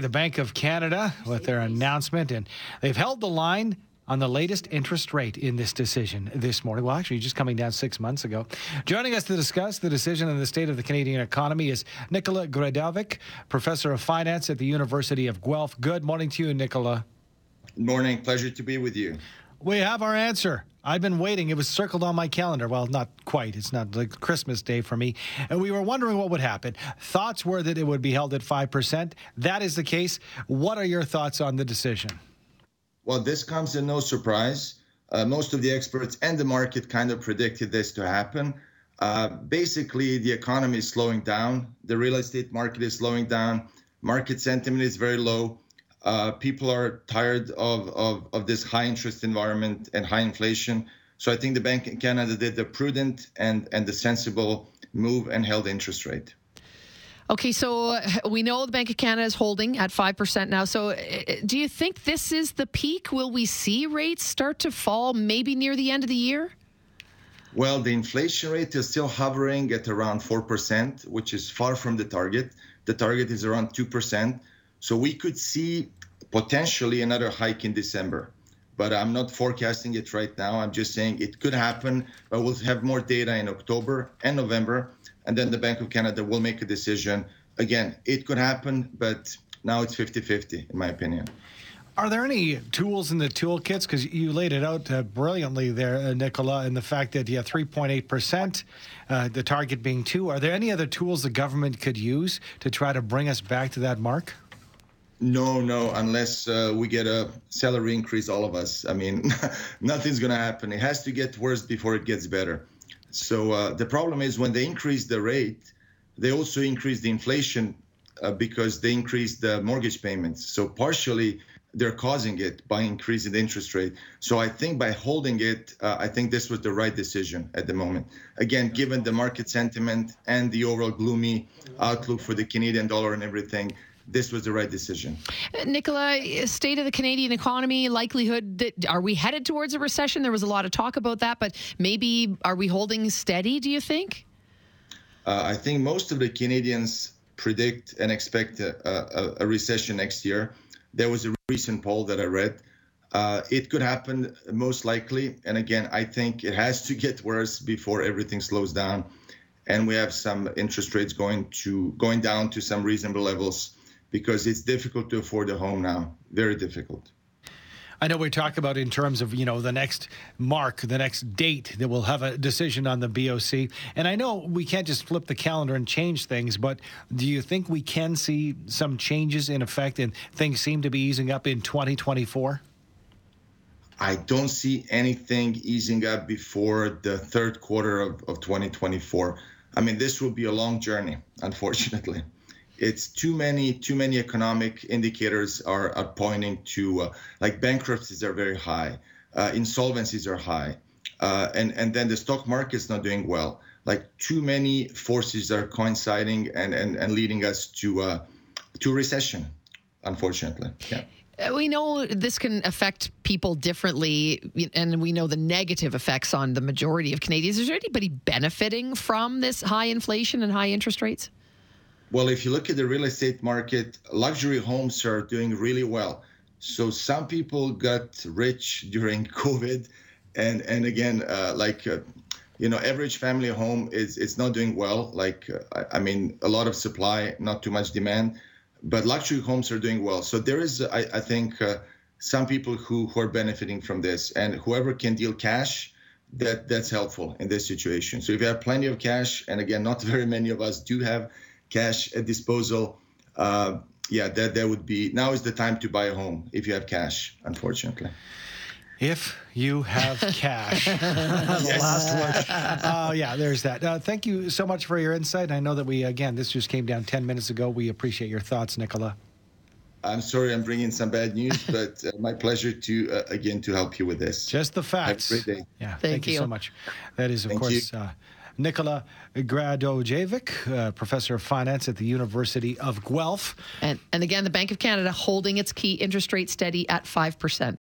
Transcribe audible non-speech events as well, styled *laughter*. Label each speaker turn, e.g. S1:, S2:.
S1: The Bank of Canada with their announcement, and they've held the line on the latest interest rate in this decision this morning. Well, actually, just coming down six months ago. Joining us to discuss the decision and the state of the Canadian economy is Nikola Gradojevic, professor of finance at the University of Guelph. Good morning to you, Nikola.
S2: Good morning. Pleasure to be with you.
S1: We have our answer. I've been waiting. It was circled on my calendar. Well, not quite. It's not like Christmas Day for me. And we were wondering what would happen. Thoughts were that it would be held at 5%. That is the case. What are your thoughts on the decision?
S2: Well, this comes as no surprise. Uh, most of the experts and the market kind of predicted this to happen. Uh, basically, the economy is slowing down. The real estate market is slowing down. Market sentiment is very low. Uh, people are tired of, of, of this high interest environment and high inflation. So I think the Bank of Canada did the prudent and, and the sensible move and held interest rate.
S3: Okay, so uh, we know the Bank of Canada is holding at 5% now. So uh, do you think this is the peak? Will we see rates start to fall maybe near the end of the year?
S2: Well, the inflation rate is still hovering at around 4%, which is far from the target. The target is around 2%. So we could see potentially another hike in December. But I'm not forecasting it right now. I'm just saying it could happen, but we'll have more data in October and November. And then the Bank of Canada will make a decision. Again, it could happen, but now it's 50 50, in my opinion.
S1: Are there any tools in the toolkits? Because you laid it out uh, brilliantly there, uh, Nikola, and the fact that have 3.8%, uh, the target being two. Are there any other tools the government could use to try to bring us back to that mark?
S2: No, no, unless uh, we get a salary increase, all of us. I mean, *laughs* nothing's going to happen. It has to get worse before it gets better. So uh, the problem is when they increase the rate, they also increase the inflation uh, because they increase the mortgage payments. So partially, they're causing it by increasing the interest rate. So I think by holding it, uh, I think this was the right decision at the moment. Again, given the market sentiment and the overall gloomy outlook for the Canadian dollar and everything, this was the right decision.
S3: Uh, Nikola, state of the Canadian economy, likelihood that are we headed towards a recession? There was a lot of talk about that, but maybe are we holding steady, do you think?
S2: Uh, I think most of the Canadians predict and expect a, a, a, recession next year. There was a recent poll that I read. Uh, it could happen most likely. And again, I think it has to get worse before everything slows down. And we have some interest rates going to going down to some reasonable levels because it's difficult to afford a home now. Very difficult.
S1: I know we talk about in terms of you know the next mark, the next date that we'll have a decision on the BOC, and I know we can't just flip the calendar and change things. But do you think we can see some changes in effect, and things seem to be easing up in 2024?
S2: I don't see anything easing up before the third quarter of, of 2024. I mean, this will be a long journey, unfortunately it's too many too many economic indicators are, are pointing to uh, like bankruptcies are very high uh, insolvencies are high uh, and and then the stock market's not doing well like too many forces are coinciding and and, and leading us to uh, to recession unfortunately yeah
S3: uh, we know this can affect people differently, and we know the negative effects on the majority of Canadians. Is there anybody benefiting from this high inflation and high interest rates?
S2: Well, if you look at the real estate market, luxury homes are doing really well. So some people got rich during *laughs* COVID, and and again, uh, like uh, you know, average family home is it's not doing well. Like uh, I, mean, a lot of supply, not too much demand, but luxury homes are doing well. So there is, I, I think, uh, some people who who are benefiting from this, and whoever can deal cash. That that's helpful in this situation. So if you have plenty of cash, and again, not *laughs* very many of us do have, cash at disposal, uh, yeah, that that would be now is the time to buy a home if you have cash. Unfortunately.
S1: If you have *laughs* cash. *laughs* the last word. Uh, *laughs* yeah, there's that. Uh, thank you so much for your insight. I know that we, again, this just came down 10 minutes ago. We appreciate your thoughts, Nikola.
S2: I'm sorry I'm bringing some bad news, but uh, my pleasure to, uh, again, to help you with this.
S1: Just the facts.
S2: Have a great day.
S1: Yeah, thank, thank you. you. so much. That is, of
S2: thank
S1: course. Nikola Gradojevic, uh, professor of finance at the University of Guelph.
S3: And, and again, the Bank of Canada holding its key interest rate steady at 5%.